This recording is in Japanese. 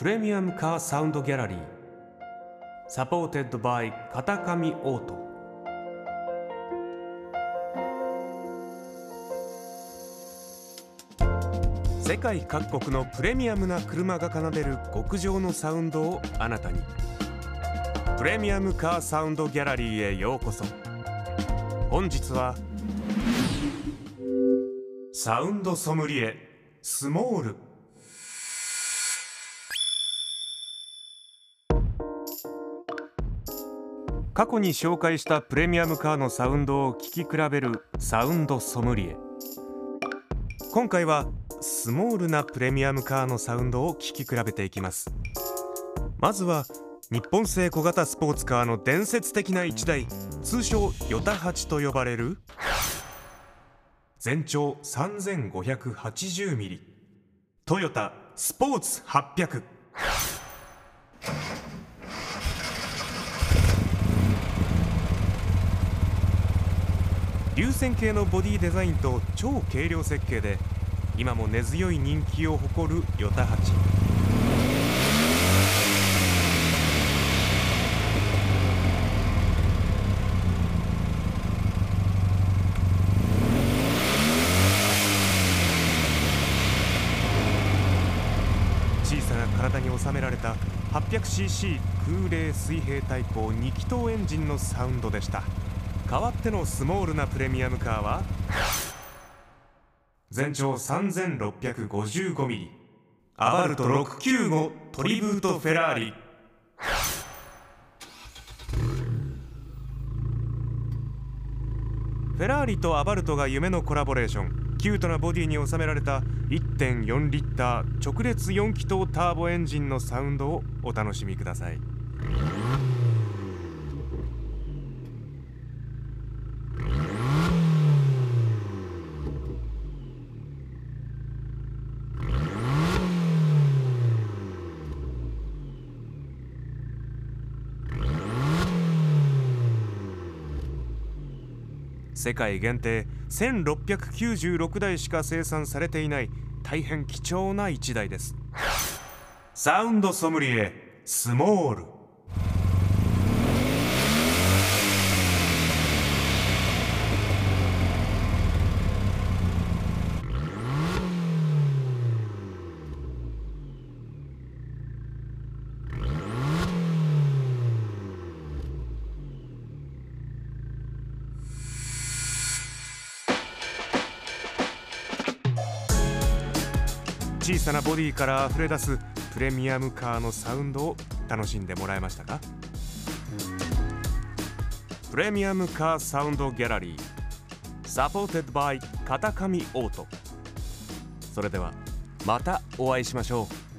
プレミアムカーサウンドギャラリー。 Supported by 片上オート。世界各国のプレミアムな車が奏でる極上のサウンドをあなたに。プレミアムカーサウンドギャラリーへようこそ。本日はサウンドソムリエスモール。過去に紹介したプレミアムカーのサウンドを聴き比べるサウンドソムリエ。今回はスモールなプレミアムカーのサウンドを聴き比べていきます。まずは日本製小型スポーツカーの伝説的な1台通称ヨタハチと呼ばれる全長 3580mm トヨタスポーツ800流線形のボディデザインと超軽量設計で今も根強い人気を誇るヨタハチ。小さな体に収められた 800cc 空冷水平対向2気筒エンジンのサウンドでした。代わってのスモールなプレミアムカーは？全長 3655mm アバルト695トリブートフェラーリ。フェラーリとアバルトが夢のコラボレーション。キュートなボディに収められた1.4リッター直列4気筒ターボエンジンのサウンドをお楽しみください。世界限定1696台しか生産されていない大変貴重な1台です。サウンドソムリエスモール。小さなボディから溢れ出すプレミアムカーのサウンドを楽しんでもらえましたか？プレミアムカーサウンドギャラリー。 Supported by 片上オート。それではまたお会いしましょう。